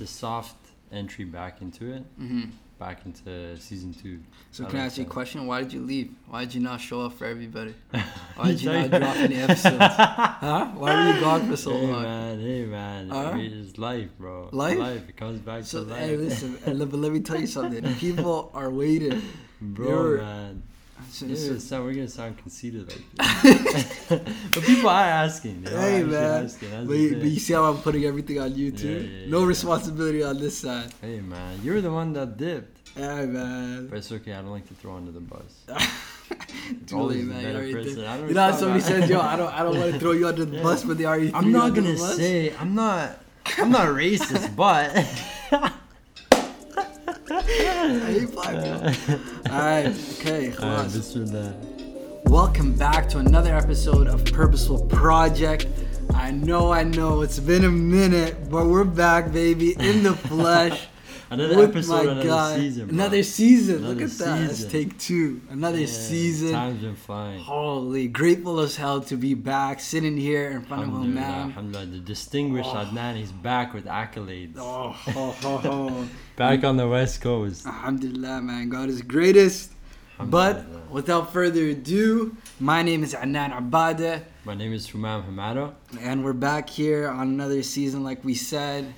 it's a soft entry back into it, hmm back into season two. So I can I ask you a question? Why did you leave? Why did you not show up for everybody? Why did you not drop any episodes? huh? Why were you gone for so hey long? man, hey man, Huh? it's life, bro. Life? life. It comes back So to life. hey, listen, let, but let me tell you something. People are waiting. bro, you're- man. This so- we're gonna sound conceited like this. but people are asking. They are Hey actually man, asking. But you, but you see how I'm putting everything on you too? Yeah, yeah, no yeah. responsibility on this side. Hey man, you're the one that dipped. Hey man. But it's okay. I don't like to throw under the bus. Too late, man. You already did. You know how stop, somebody says, yo, I don't, I don't want to throw you under the bus, but they already. I'm not gonna say I'm not. I'm not racist, but. Hey, fuck, yo. All right, okay, Alright, خلاص. this or that. Welcome back to another episode of Purposeful Project. I know, I know, it's been a minute, but we're back, baby, in the flesh. Another with episode, another season. Bro. Another season. Another Look at that. Let's season. take two. Another Yeah, season. Time's been flying. Holy, grateful as hell to be back, sitting here in front of a man. alhamdulillah. The distinguished Oh. Adnan, he's back with accolades. Oh, ho, ho, ho. Back on the West Coast. Alhamdulillah, man. God is greatest. But without further ado, my name is Adnan Abada, My name is Humam Hamado. and we're back here on another season, like we said,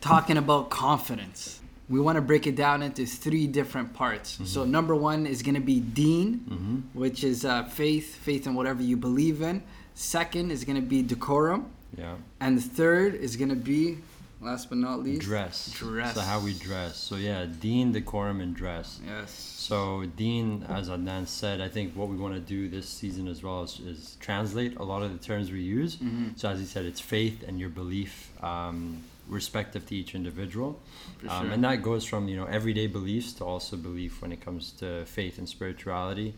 talking about confidence. We want to break it down into three different parts. So, number one is going to be Deen, Mm-hmm. which is uh, faith, faith in whatever you believe in. Second is going to be decorum. Yeah. And the third is going to be, last but not least, Dress. Dress. So how we dress. So yeah, Deen, decorum, and dress. Yes. So Deen, as Adnan said, I think what we want to do this season as well is, is translate a lot of the terms we use. Mhm. So as he said, it's faith and your belief, um, respective to each individual, um, and that goes from you know everyday beliefs to also belief when it comes to faith and spirituality.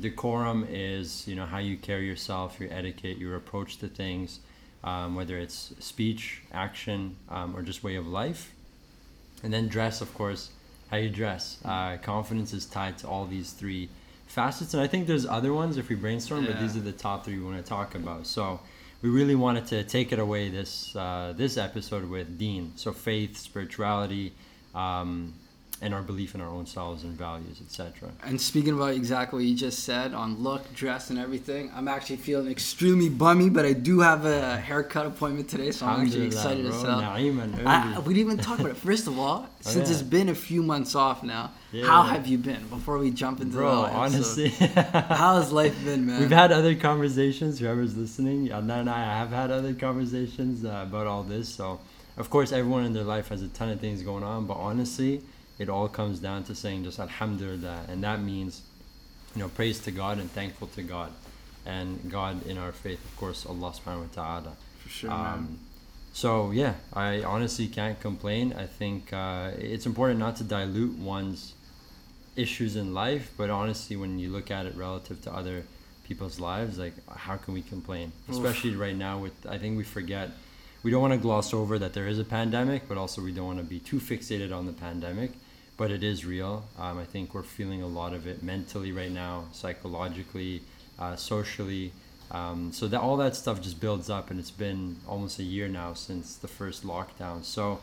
Decorum is you know how you carry yourself, your etiquette, your approach to things, um, whether it's speech, action, um, or just way of life. And then dress, of course, how you dress. Uh, confidence is tied to all these three facets, and I think there's other ones if we brainstorm, but these are the top three we want to talk about. So we really wanted to take it away this uh, this episode with Deen. So faith, spirituality, um, and our belief in our own selves and values, etc. And speaking about exactly what you just said on look, dress, and everything, I'm actually feeling extremely bummy, but I do have a haircut appointment today, so I'm actually excited as hell. Naiman, I, early. we didn't even talk about it. First of all, since yeah. it's been a few months off now, Yeah. how have you been? Before we jump into Bro, the honestly, how has life been, man? We've had other conversations. Whoever's listening, Adnan and I have had other conversations uh, about all this. So, of course, everyone in their life has a ton of things going on. But honestly, it all comes down to saying just Alhamdulillah, and that means, you know, praise to God and thankful to God, and God in our faith, of course, Allah Subhanahu wa Taala. For sure, man. Um, so yeah, I honestly can't complain. I think uh, it's important not to dilute one's issues in life, but honestly, when you look at it relative to other people's lives, like how can we complain? Oof. Especially right now, with I think we forget. We don't want to gloss over that there is a pandemic, but also we don't want to be too fixated on the pandemic. But it is real. Um, I think we're feeling a lot of it mentally right now, psychologically, uh, socially. Um, so that all that stuff just builds up, and it's been almost a year now since the first lockdown. So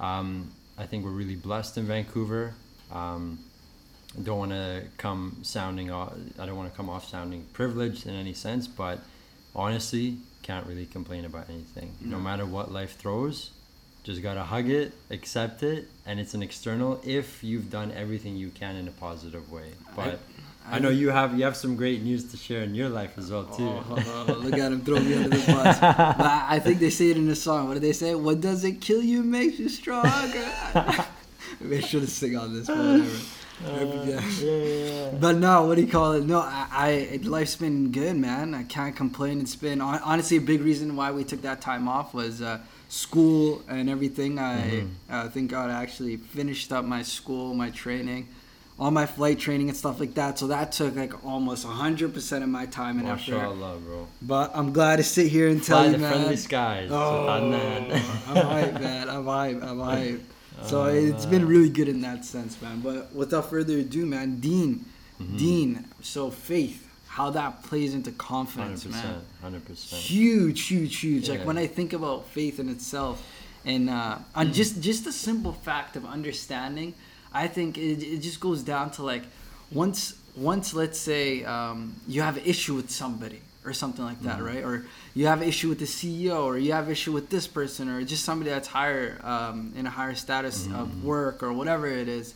um, I think we're really blessed in Vancouver. Um, I don't want to come sounding off, I don't want to come off sounding privileged in any sense, but honestly, can't really complain about anything. No No. matter what life throws, just gotta hug it, accept it, and it's an external if you've done everything you can in a positive way. But I, know you have you have some great news to share in your life as well too. Oh, look at him throw me under the bus. But I I think they say it in the song. What do they say? What doesn't kill you makes you stronger. I should have sing on this, whatever. Uh, Yeah. yeah, yeah. But no, what do you call it? No, I, I life's been good, man. I can't complain. It's been honestly a big reason why we took that time off was uh, school and everything. I Mhm. uh, thank God I actually finished up my school, my training, all my flight training and stuff like that. So that took like almost hundred percent of my time and effort. Mashallah, bro. But I'm glad to sit here and tell Fly you, the man. friendly skies. Oh, I'm Adnan. hype, man. I'm hype. I'm hype. So Oh, it's been really good in that sense, man. But without further ado, man, Deen, Mhm. Deen. So faith, how that plays into confidence, Hundred man. percent, hundred percent. Huge, huge, huge. Like when I think about faith in itself, and uh, on just just the simple fact of understanding, I think it, it just goes down to like once once let's say um, you have an issue with somebody or something like that, right? Or you have issue with the CEO, or you have issue with this person, or just somebody that's higher um, in a higher status of work or whatever it is.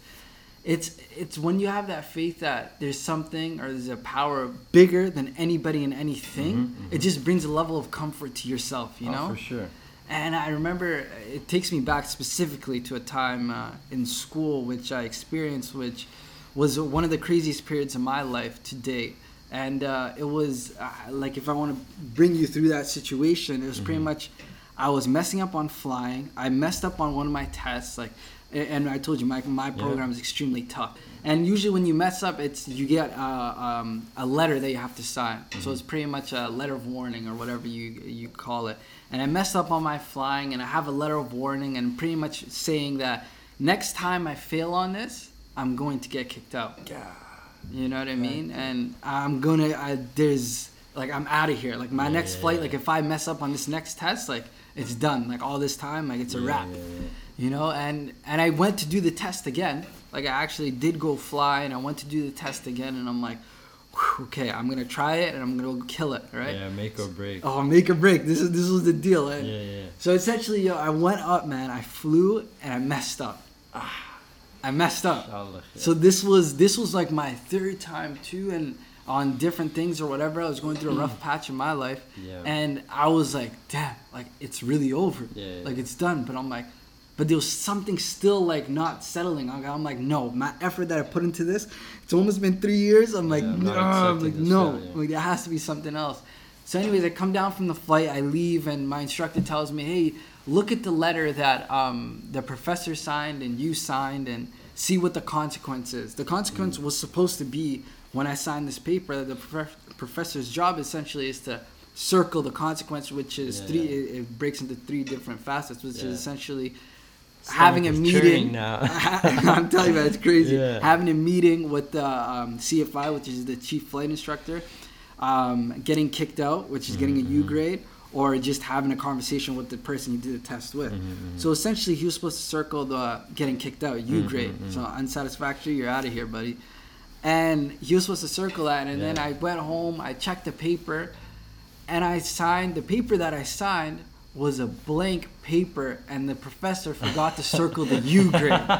It's it's when you have that faith that there's something or there's a power bigger than anybody and anything. It just brings a level of comfort to yourself, you Oh, know. for sure. And I remember it takes me back specifically to a time uh, in school which I experienced, which was one of the craziest periods of my life to date. And uh, it was uh, like, if I want to bring you through that situation, it was pretty much I was messing up on flying. I messed up on one of my tests, like, and I told you my my program is extremely tough. And usually when you mess up, it's you get uh, um, a letter that you have to sign. So it's pretty much a letter of warning or whatever you you call it. And I messed up on my flying, and I have a letter of warning, and pretty much saying that next time I fail on this, I'm going to get kicked out. You know what I mean? And I'm gonna. I, there's like I'm out of here. Like my Yeah, next yeah, flight. yeah. Like if I mess up on this next test, like it's done. Like all this time, like it's a wrap. You know. And and I went to do the test again. Like I actually did go fly, and I went to do the test again, and I'm like, okay, I'm gonna try it, and I'm gonna kill it. Right? Yeah, make or break. Oh, make or break. This is this was the deal. And Yeah, yeah. so essentially, yo, I went up, man. I flew and I messed up. Ah. I messed up. Inshallah, yeah. So this was this was like my third time too, and on different things or whatever. I was going through a rough patch in my life, Yeah. and I was like, damn, like it's really over. Yeah. Like it's done. But I'm like, but there was something still like not settling. I'm I'm like, no, my effort that I put into this, it's almost been three years. I'm like, I'm I'm like no, failure. like there has to be something else. So, anyways, I come down from the flight, I leave, and my instructor tells me, "Hey, look at the letter that um, the professor signed and you signed, and see what the consequence is." The Mm. consequence was supposed to be when I signed this paper. The prof- professor's job essentially is to circle the consequence, which is Yeah, three. yeah. It, it breaks into three different facets, which Yeah. is essentially having a meeting. now. I'm telling you, it's crazy. Having a meeting with the um, CFI, which is the chief flight instructor, um, getting kicked out, which is getting a U Mhm. grade, or just having a conversation with the person you did the test with. Mhm, So essentially, he was supposed to circle the getting kicked out U Mhm, grade. mhm. So unsatisfactory, you're out of here, buddy. And he was supposed to circle that, and then I went home, I checked the paper, and I signed the paper that I signed was a blank paper, and the professor forgot to circle the U grade.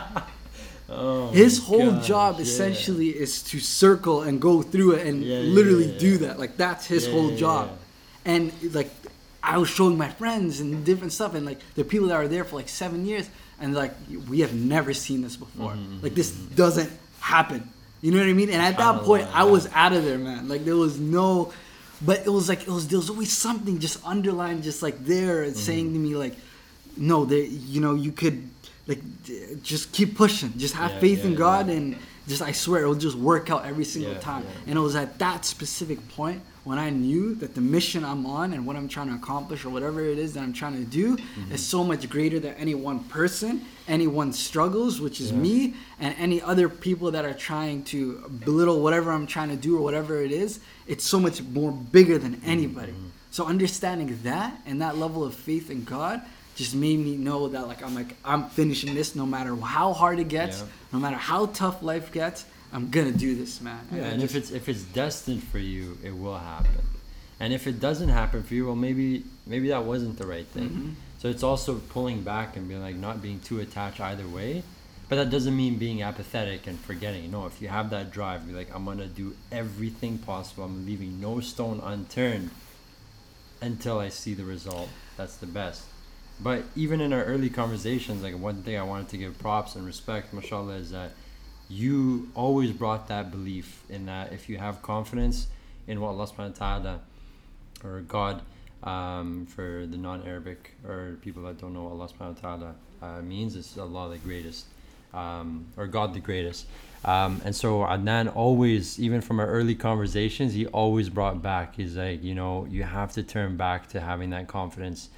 Oh His whole gosh, job yeah. essentially is to circle and go through it and Yeah, yeah, literally yeah, do that. Like that's his Yeah, whole yeah, job. yeah. And like I was showing my friends and different stuff and like the people that are there for like seven years and like we have never seen this before. Mhm, Like this doesn't happen. You know what I mean? And at that point I was out of there, man. Like there was no but it was like it was there was always something just underlined just like there and saying to me like no there you know you could like just keep pushing just have Yeah, faith in god yeah. and just i swear it'll just work out every single Yeah, time yeah. and it was at that specific point when i knew that the mission i'm on and what i'm trying to accomplish or whatever it is that i'm trying to do Mm-hmm. is so much greater than any one person any one struggles which is Yeah. me and any other people that are trying to belittle whatever i'm trying to do or whatever it is it's so much more bigger than anybody Mm-hmm. so understanding that and that level of faith in God just made me know that like I'm like I'm finishing this no matter how hard it gets, Yeah. no matter how tough life gets, I'm gonna do this, man. Yeah, I and if it's if it's destined for you, it will happen. And if it doesn't happen for you, well, maybe maybe that wasn't the right thing. Mhm. So it's also pulling back and being like not being too attached either way. But that doesn't mean being apathetic and forgetting. No, if you have that drive, be like, I'm gonna do everything possible. I'm leaving no stone unturned until I see the result. That's the best. But even in our early conversations, like one thing I wanted to give props and respect, mashallah, is that you always brought that belief in that if you have confidence in what Allah subhanahu wa ta'ala or God um, for the non-Arabic or people that don't know what Allah subhanahu wa ta'ala uh, means, it's Allah the greatest um, or God the greatest. Um, and so Adnan always, even from our early conversations, he always brought back, he's like, you know, you have to turn back to having that confidence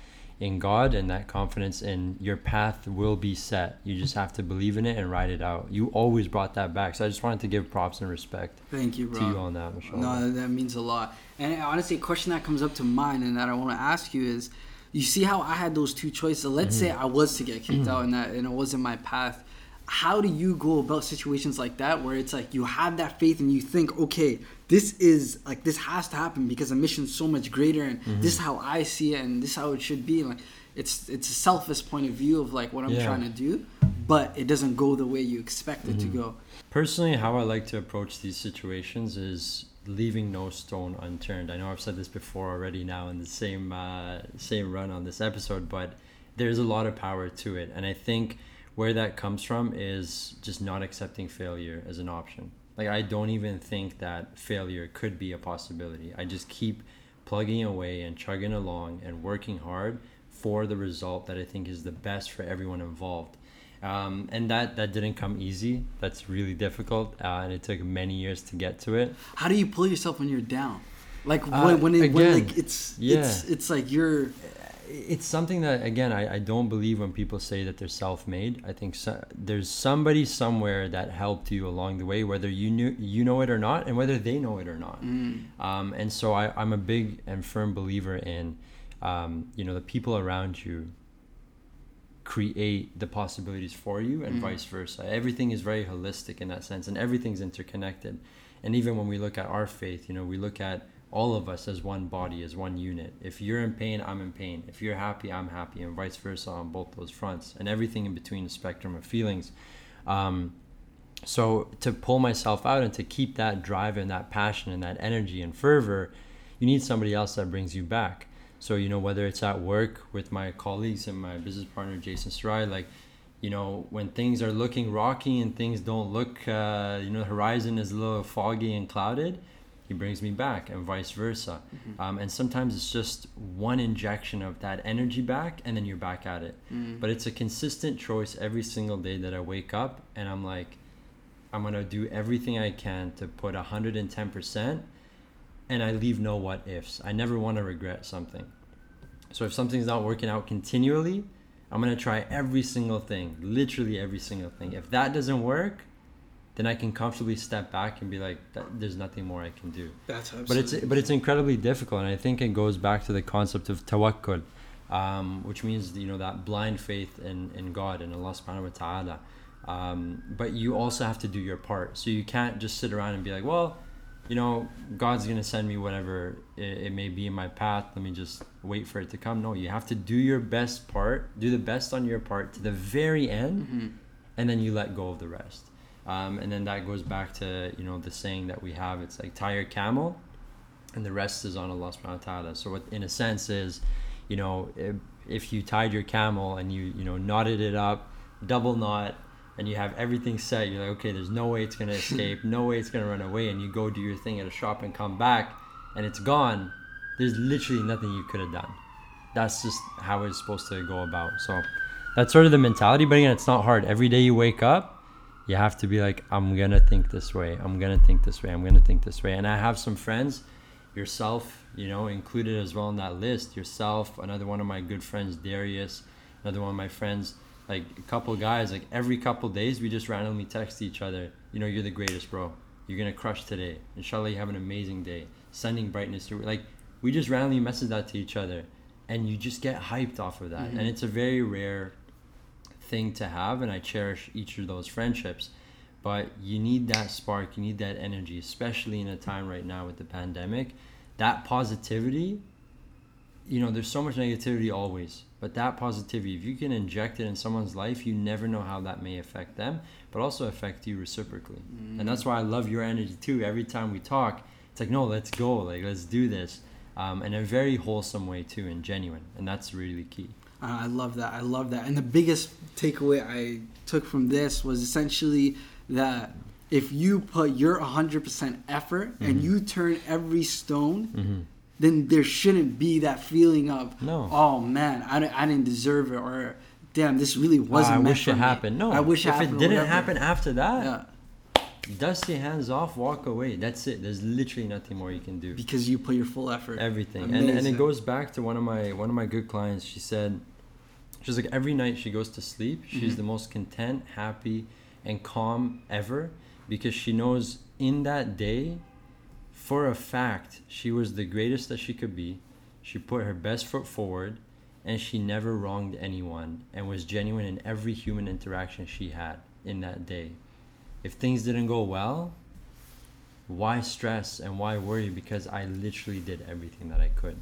in God and that confidence in your path will be set. You just have to believe in it and ride it out. You always brought that back. So I just wanted to give props and respect thank you, bro. to you on that, Mashallah. No, that- means a lot. And honestly, a question that comes up to mind and that I want to ask you is, you see how I had those two choices. Let's mm-hmm. say I was to get kicked out and that and it wasn't my path. How do you go about situations like that where it's like you have that faith and you think, okay, this is like this has to happen because the mission's so much greater and this is how I see it and this is how it should be. And like it's it's a selfish point of view of like what I'm Yeah. trying to do, but it doesn't go the way you expect it to go. Personally, how I like to approach these situations is leaving no stone unturned. I know I've said this before already now in the same uh, same run on this episode, but there's a lot of power to it, and I think where that comes from is just not accepting failure as an option. Like I don't even think that failure could be a possibility. I just keep plugging away and chugging along and working hard for the result that I think is the best for everyone involved um, and that that didn't come easy. That's really difficult, uh, and it took many years to get to it. How do you pull yourself when you're down? Like Uh, when, when, it, when like it's yeah. it's it's like you're It's something that again I, I don't believe when people say that they're self-made. I think so, there's somebody somewhere that helped you along the way, whether you knew you know it or not, and whether they know it or not. Um, and so I, I'm a big and firm believer in, um, you know, the people around you create the possibilities for you and vice versa. Everything is very holistic in that sense and everything's interconnected. And even when we look at our faith, you know, we look at all of us as one body, as one unit. If you're in pain, I'm in pain. If you're happy, I'm happy, and vice versa on both those fronts, and everything in between the spectrum of feelings. Um, so to pull myself out and to keep that drive and that passion and that energy and fervor, you need somebody else that brings you back. So you know whether it's at work with my colleagues and my business partner Jason Sarai, like you know when things are looking rocky and things don't look, uh, you know, the horizon is a little foggy and clouded, he brings me back, and vice versa. Um, and sometimes it's just one injection of that energy back, and then you're back at it. But it's a consistent choice every single day that I wake up, and I'm like, I'm gonna do everything I can to put 110%, and I leave no what ifs. I never want to regret something. So if something's not working out continually, I'm gonna try every single thing, literally every single thing. If that doesn't work, then I can comfortably step back and be like, "There's nothing more I can do." that's but it's but it's incredibly difficult and i think it goes back to the concept of tawakkul um, which means you know that blind faith in, in god and allah subhanahu wa ta'ala. Um, but you also have to do your part. So you can't just sit around and be like well you know god's gonna send me whatever it, it may be in my path. Let me just wait for it to come. No you have to do your best part do the best on your part to the very end and then you let go of the rest um, and then that goes back to you know the saying that we have it's like tie your camel and the rest is on Allah subhanahu wa ta'ala. So what in a sense is, you know, if, you tied your camel and you, you know, knotted it up, double knot, and you have everything set, you're like, okay, there's no way it's gonna escape, no way it's gonna run away, and you go do your thing at a shop and come back and it's gone, there's literally nothing you could have done. That's just how it's supposed to go about. So that's sort of the mentality, but again, it's not hard. Every day you wake up, you have to be like, I'm gonna think this way, I'm gonna think this way, I'm gonna think this way. And I have some friends yourself, you know, included as well in that list. Yourself, another one of my good friends, Darius, another one of my friends, like a couple guys, like every couple days we just randomly text each other, you know, you're the greatest, bro. You're gonna crush today. Inshallah, you have an amazing day. Sending brightness to like we just randomly message that to each other and you just get hyped off of that. Mm-hmm. And it's a very rare thing to have and I cherish each of those friendships. But you need that spark, you need that energy, especially in a time right now with the pandemic. That positivity, you know, there's so much negativity always, but that positivity, if you can inject it in someone's life, you never know how that may affect them, but also affect you reciprocally. And that's why I love your energy too. Every time we talk, it's like, no, let's go, like, let's do this. Um, in a very wholesome way too and genuine. And that's really key. Uh, I love that. I love that. And the biggest takeaway I took from this was essentially that if you put your 100% effort Mm-hmm. and you turn every stone, then there shouldn't be that feeling of, No. oh man, I, didn't- I didn't deserve it, or damn, this really wasn't I meant wish it me. happened. No, I wish if it it, didn't happen after that, Yeah, dust your hands off, walk away. That's it. There's literally nothing more you can do. because you put your full effort. Everything, and and it goes back to one of my one of my good clients. She said, she's like every night she goes to sleep, she's Mm-hmm. the most content, happy, and calm ever because she knows in that day, for a fact, she was the greatest that she could be. She put her best foot forward, and she never wronged anyone and was genuine in every human interaction she had in that day. If things didn't go well, why stress and why worry? Because I literally did everything that I could.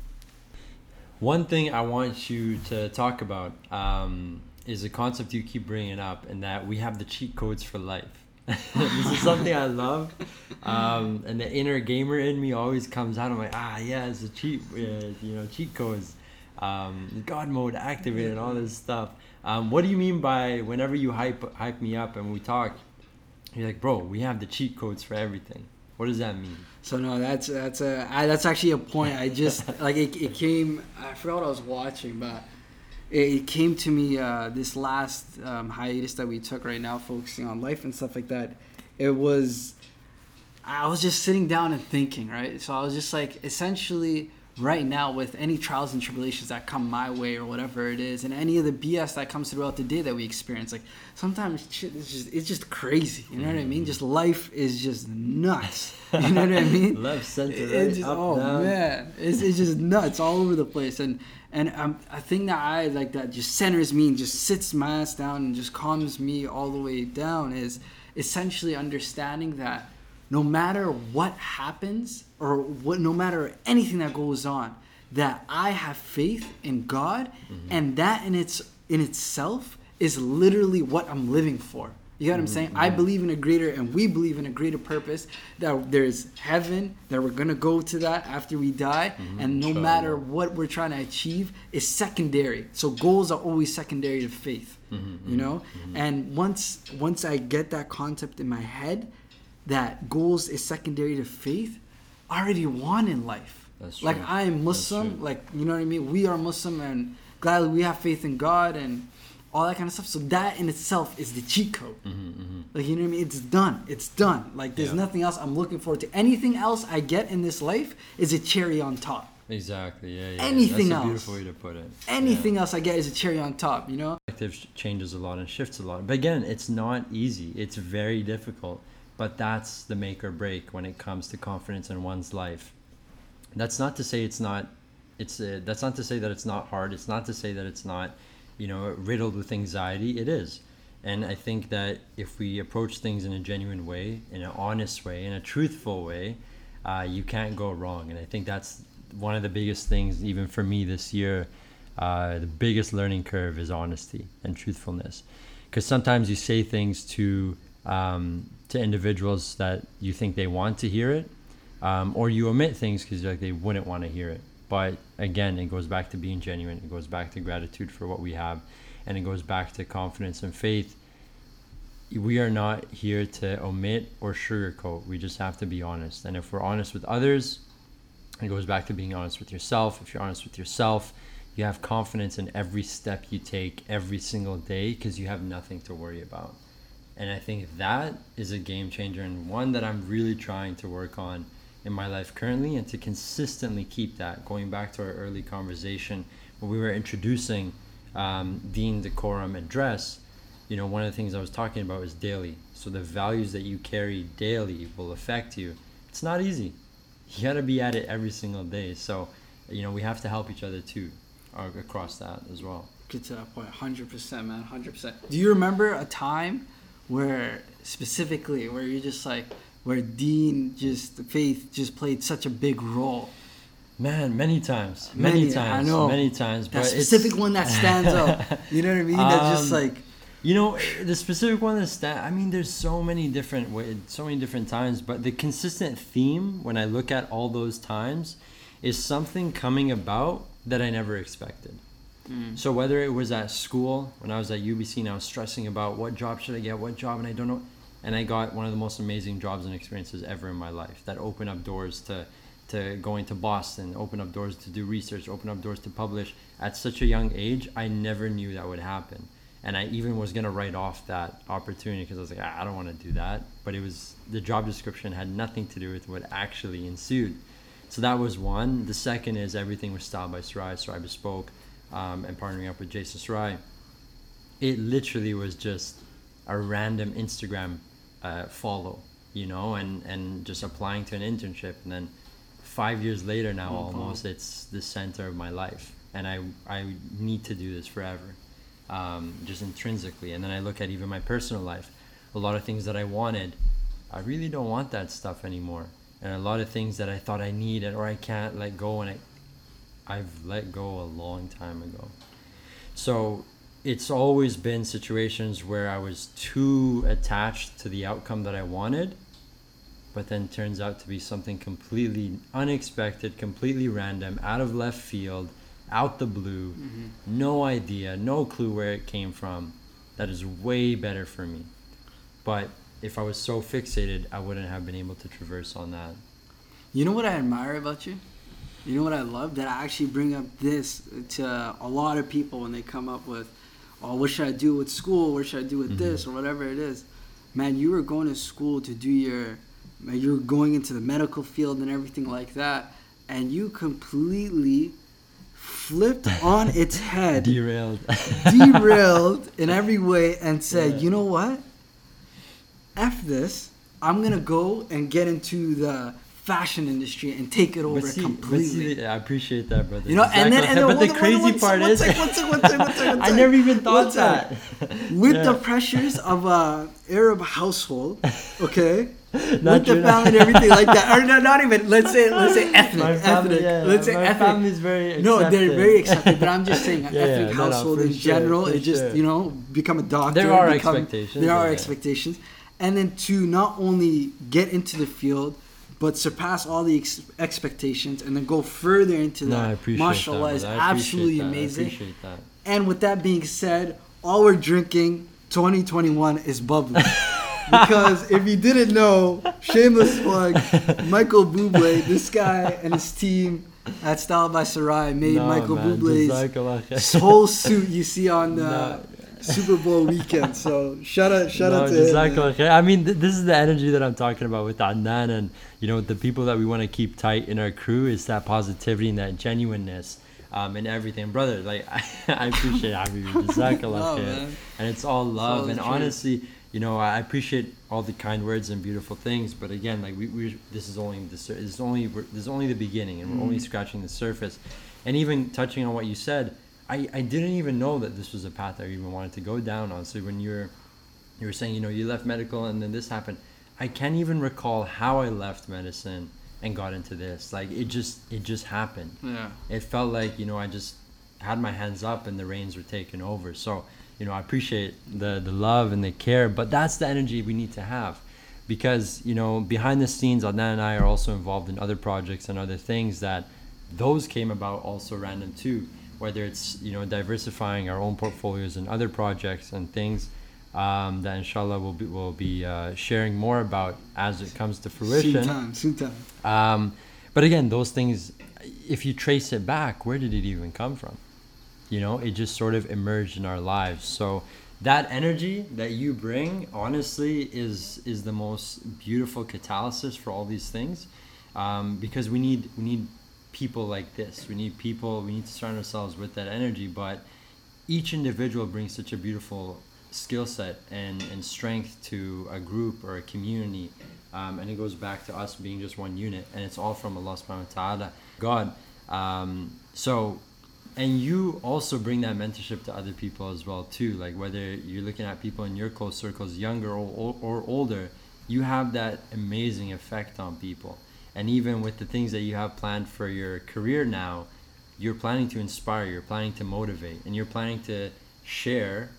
One thing I want you to talk about um, is a concept you keep bringing up, and that we have the cheat codes for life. this is something I love, um, and the inner gamer in me always comes out. I'm like, ah, yeah, it's a cheat, uh, you know, cheat codes, um, God mode activated, all this stuff. Um, what do you mean by whenever you hype hype me up and we talk? You're like, bro, we have the cheat codes for everything. What does that mean? So no, that's that's a I, that's actually a point. I just like it, it came. I forgot what I was watching, but it, it came to me uh, this last um, hiatus that we took right now, focusing on life and stuff like that. It was I was just sitting down and thinking, right? So I was just like, essentially, right now with any trials and tribulations that come my way or whatever it is and any of the bs that comes throughout the day that we experience like sometimes shit is just it's just crazy. You know what i mean? Just life is just nuts. You know what i mean? Left center right? it's just, up oh down. man. It's, it's just nuts all over the place and and um, a thing that i like that just centers me and just sits my ass down and just calms me all the way down is essentially understanding that no matter what happens or what no matter anything that goes on that i have faith in god Mm-hmm. and that in its in itself is literally what i'm living for. You know what i'm saying? I Mm-hmm. believe in a greater and we believe in a greater purpose that there's heaven that we're gonna go to that after we die Mm-hmm. and no matter what we're trying to achieve is secondary. So goals are always secondary to faith Mm-hmm, you know? And once once i get that concept in my head that goals is secondary to faith already won in life That's like i am muslim like you know what i mean we are muslim and gladly we have faith in god and all that kind of stuff so that in itself is the cheat code like you know what i mean it's done it's done like there's Mm-hmm, Yeah. nothing else i'm looking forward to anything else i get in this life is a cherry on top Exactly. Yeah. yeah Anything That's else. a beautiful way to put it. anything else i get is a cherry on top you know perspective changes a lot and shifts a lot. But again, it's not easy. It's very difficult. But that's the make or break when it comes to confidence in one's life. That's not to say it's not. It's uh, that's not to say that it's not hard. It's not to say that it's not, you know, riddled with anxiety. It is. And I think that if we approach things in a genuine way, in an honest way, in a truthful way, uh, you can't go wrong. And I think that's one of the biggest things, even for me this year. Uh, the biggest learning curve is honesty and truthfulness, because sometimes you say things to um, to individuals that you think they want to hear it, um, or you omit things because like they wouldn't want to hear it. But again, it goes back to being genuine. It goes back to gratitude for what we have, and it goes back to confidence and faith. We are not here to omit or sugarcoat. We just have to be honest. And if we're honest with others, it goes back to being honest with yourself. If you're honest with yourself, you have confidence in every step you take every single day because you have nothing to worry about. And I think that is a game changer and one that I'm really trying to work on in my life currently and to consistently keep that. Going back to our early conversation when we were introducing um, Deen decorum and dress, you know, one of the things I was talking about is daily. So the values that you carry daily will affect you. It's not easy. You got to be at it every single day. So, you know, we have to help each other too uh, across that as well. Get to that point point, hundred percent, man, hundred percent. Do you remember a time where specifically where you're just like where Deen just faith just played such a big role? Man, many times, many, Many, I know. many times. That but it's- specific one that stands out. You know what I mean? That's just Um, like You know, the specific one that I mean, there's so many different ways, so many different times, but the consistent theme when I look at all those times is something coming about that I never expected. So whether it was at school when I was at UBC and I was stressing about what job should I get, what job, and I don't know, and I got one of the most amazing jobs and experiences ever in my life that opened up doors to to going to Boston, open up doors to do research, open up doors to publish at such a young age. I never knew that would happen, and I even was gonna write off that opportunity because I was like, "Ah, I don't want to do that. But it was the job description had nothing to do with what actually ensued. So that was one. The second is everything was styled by Sarai, Sarai Bespoke, um, and partnering up with Jason Sarai. It literally was just a random Instagram uh, follow, you know, and, and just applying to an internship. And then five years later now, wow. almost, it's the center of my life. and I I need to do this forever, um, just intrinsically. And then I look at even my personal life, a lot of things that I wanted, I really don't want that stuff anymore, and a lot of things that I thought I needed or I can't let go, and I I've let go a long time ago. So it's always been situations where I was too attached to the outcome that I wanted, but then turns out to be something completely unexpected, completely random, out of left field, out the blue, Mm-hmm. no idea, no clue where it came from. That is way better for me. But if I was so fixated, I wouldn't have been able to traverse on that. You know what I admire about you? You know what I love? That I actually bring up this to a lot of people when they come up with, oh, what should I do with school? What should I do with Mhm. this or whatever it is? Man, you were going to school to do your, you were going into the medical field and everything like that, and you completely flipped on its head, Derailed. derailed in every way, and said, Yeah. you know what? F this. I'm gonna go and get into the fashion industry and take it over see, but completely. see, I appreciate that, brother. You know, and then- and then but the one- crazy one- part is, I never even thought that. with Yeah. the pressures of a Arab household, okay, Not with the no. family and everything like that, or no, not even. Let's say, let's say ethnic, My family, ethnic. yeah, let's say my ethnic. family's very No, they're very accepted, but I'm just saying, an Yeah, ethnic yeah, no, no, household in sure, general, it just sure. you know become a doctor. There are become- expectations, There are expectations, and then to not only get into the field. But surpass all the ex- expectations and then go further into No, I that. appreciate Mashallah that. is. Absolutely that. Amazing. And with that being said, all we're drinking 2021 is bubbly. because if you didn't know, shameless plug, Michael Bublé, this guy and his team at Style by Sarai made No, Michael man, Bublé's whole suit you see on the No. Super Bowl weekend. So shout out, shout no, out to him. Jazakallah khair. I mean, th- this is the energy that I'm talking about with Adnan and you know the people that we want to keep tight in our crew is that positivity and that genuineness um, and everything, brother. Like I, I appreciate having you, Jazakallah No, and it's all love all and honestly you know i appreciate all the kind words and beautiful things but again like we, we this is only the this is only we're- this is only the beginning and we're only Mhm. scratching the surface and even touching on what you said i i didn't even know that this was a path i even wanted to go down on so when you're you were saying you know you left medical and then this happened i can't even recall how i left medicine and got into this like it just it just happened Yeah. it felt like you know I just had my hands up and the reins were taken over. So you know I appreciate the the love and the care, but that's the energy we need to have, because you know behind the scenes, Adnan and I are also involved in other projects and other things that those came about also random too. Whether it's you know diversifying our own portfolios and other projects and things. Um, that inshallah we'll be, we'll be uh, sharing more about as it comes to fruition. Soon time, soon time. Um, but again, those things, if you trace it back, where did it even come from? You know, it just sort of emerged in our lives. So that energy that you bring, honestly, is is the most beautiful catalysis for all these things, um, because we need we need people like this. We need people. We need to surround ourselves with that energy. But each individual brings such a beautiful skill set and, and strength to a group or a community. Um, and it goes back to us being just one unit. And it's all from Allah subhanahu wa ta'ala, God. Um, so, and you also bring that mentorship to other people as well too. Like whether you're looking at people in your close circles, younger or, or, or older, you have that amazing effect on people. And even with the things that you have planned for your career now, you're planning to inspire, you're planning to motivate, and you're planning to share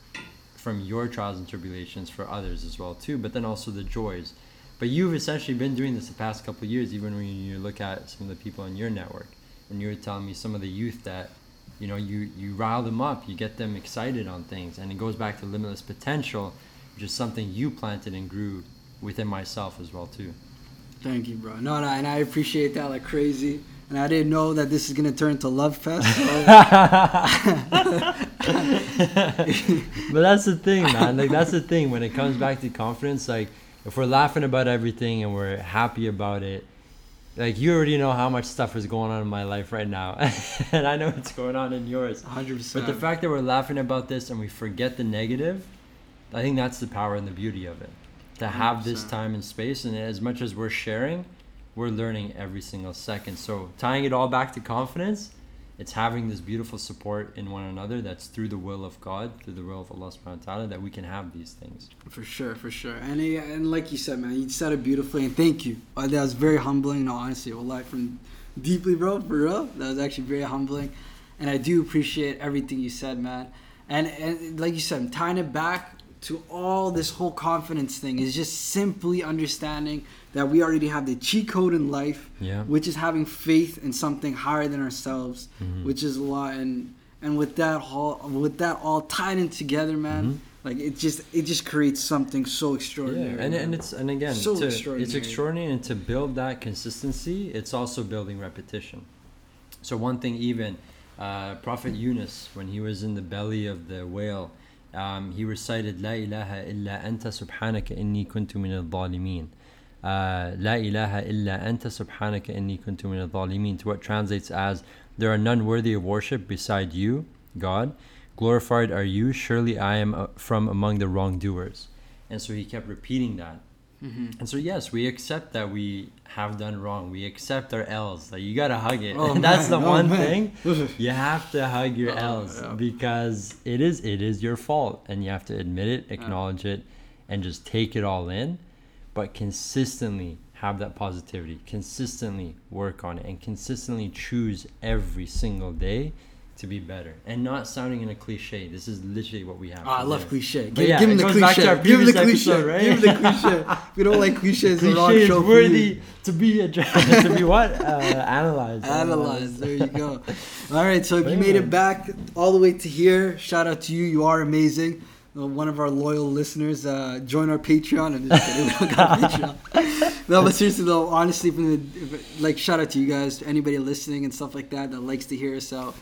from your trials and tribulations for others as well too. But then also the joys. But you've essentially been doing this the past couple of years, even when you look at some of the people in your network, and you were telling me some of the youth that, you know, you you rile them up, you get them excited on things, and it goes back to limitless potential, which is something you planted and grew within myself as well too. Thank you, bro. No, no, and I appreciate that like crazy. And I didn't know that this is gonna turn into love fest. So but that's the thing, man. Like that's the thing when it comes back to confidence. Like if we're laughing about everything and we're happy about it, like you already know how much stuff is going on in my life right now, and I know what's going on in yours. 100%. But the fact that we're laughing about this and we forget the negative, I think that's the power and the beauty of it. To have this 100%. time and space, and as much as we're sharing, we're learning every single second. So tying it all back to confidence, it's having this beautiful support in one another that's through the will of God, through the will of Allah subhanahu wa ta'ala, that we can have these things. For sure, for sure. And and like you said, man, you said it beautifully, and thank you. Uh, that was very humbling. No, honestly, well, from deeply, bro, for real. That was actually very humbling, and I do appreciate everything you said, man. And and like you said, tying it back to all this whole confidence thing is just simply understanding that we already have the cheat code in life, yeah. which is having faith in something higher than ourselves, Mhm. which is a lot. And and with that all with that all tied in together, man, Mhm. like it just it just creates something so extraordinary. Yeah, and, and it's and again, So to, extraordinary. it's extraordinary, and to build that consistency, it's also building repetition. So one thing, even uh, Prophet Yunus, when he was in the belly of the whale, um, he recited "La ilaha illa anta subhanaka inni kuntu min al-zalimin." Uh, La ilaha illa anta subhanaka inni kuntu min al-zalimin. To what translates as, "There are none worthy of worship beside you, God. Glorified are you. Surely I am uh, from among the wrongdoers." And so he kept repeating that. Mhm. And so yes, we accept that we have done wrong. We accept our L's. Like you gotta hug it. Oh, That's man. the Oh, one man. thing. You have to hug your Oh, L's yeah. because it is it is your fault, and you have to admit it, acknowledge it, and just take it all in. But consistently have that positivity. Consistently work on it, and consistently choose every single day to be better. And not sounding in a cliche. This is literally what we have. Ah, I love do. cliche. But Give, yeah, give him the cliche. back to our give him the cliche. episode, right? Give him the cliche. if you don't like cliches, the wrong Cliche is show for worthy to be addressed, to be what uh, analyzed. Analyze. There you go. All right. So if But you made anyway. it back all the way to here, shout out to you. You are amazing. Uh, One of our loyal listeners. Uh, join our Patreon. I'm just kidding. We don't got a Patreon. no, but seriously though, honestly, from the like, shout out to you guys. Anybody listening and stuff like that that likes to hear us out.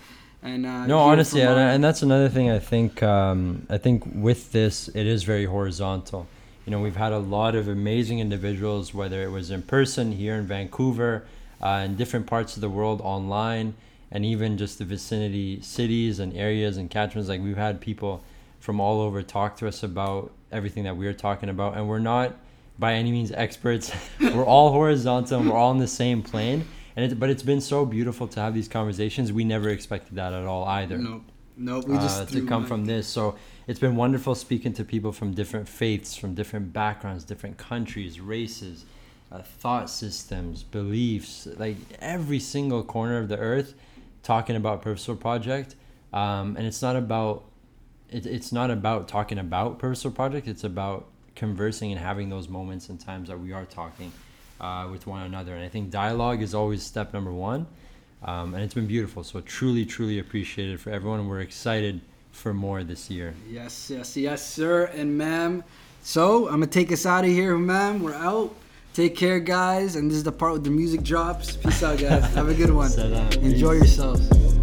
And uh, No, honestly, and, and that's another thing. I think um, I think with this, it is very horizontal. You know, we've had a lot of amazing individuals, whether it was in person here in Vancouver, uh, in different parts of the world, online, and even just the vicinity cities and areas and catchments. Like we've had people from all over talk to us about everything that we are talking about, and we're not by any means experts. we're all horizontal. and We're all on the same plane. And it, but it's been so beautiful to have these conversations. We never expected that at all either. Nope. Nope. We just uh, to come from this. So it's been wonderful speaking to people from different faiths, from different backgrounds, different countries, races, uh, thought systems, beliefs, like every single corner of the earth, talking about Purposeful Project. Um, and it's not about it, it's not about talking about Purposeful Project. It's about conversing and having those moments and times that we are talking uh, with one another. And I think dialogue is always step number one. Um, and it's been beautiful. So truly, truly appreciated for everyone. We're excited for more this year. Yes, yes, yes, sir and ma'am. So I'm gonna take us out of here, ma'am. We're out. Take care, guys. And this is the part where the music drops. Peace out, guys. Have a good one. Enjoy yourselves.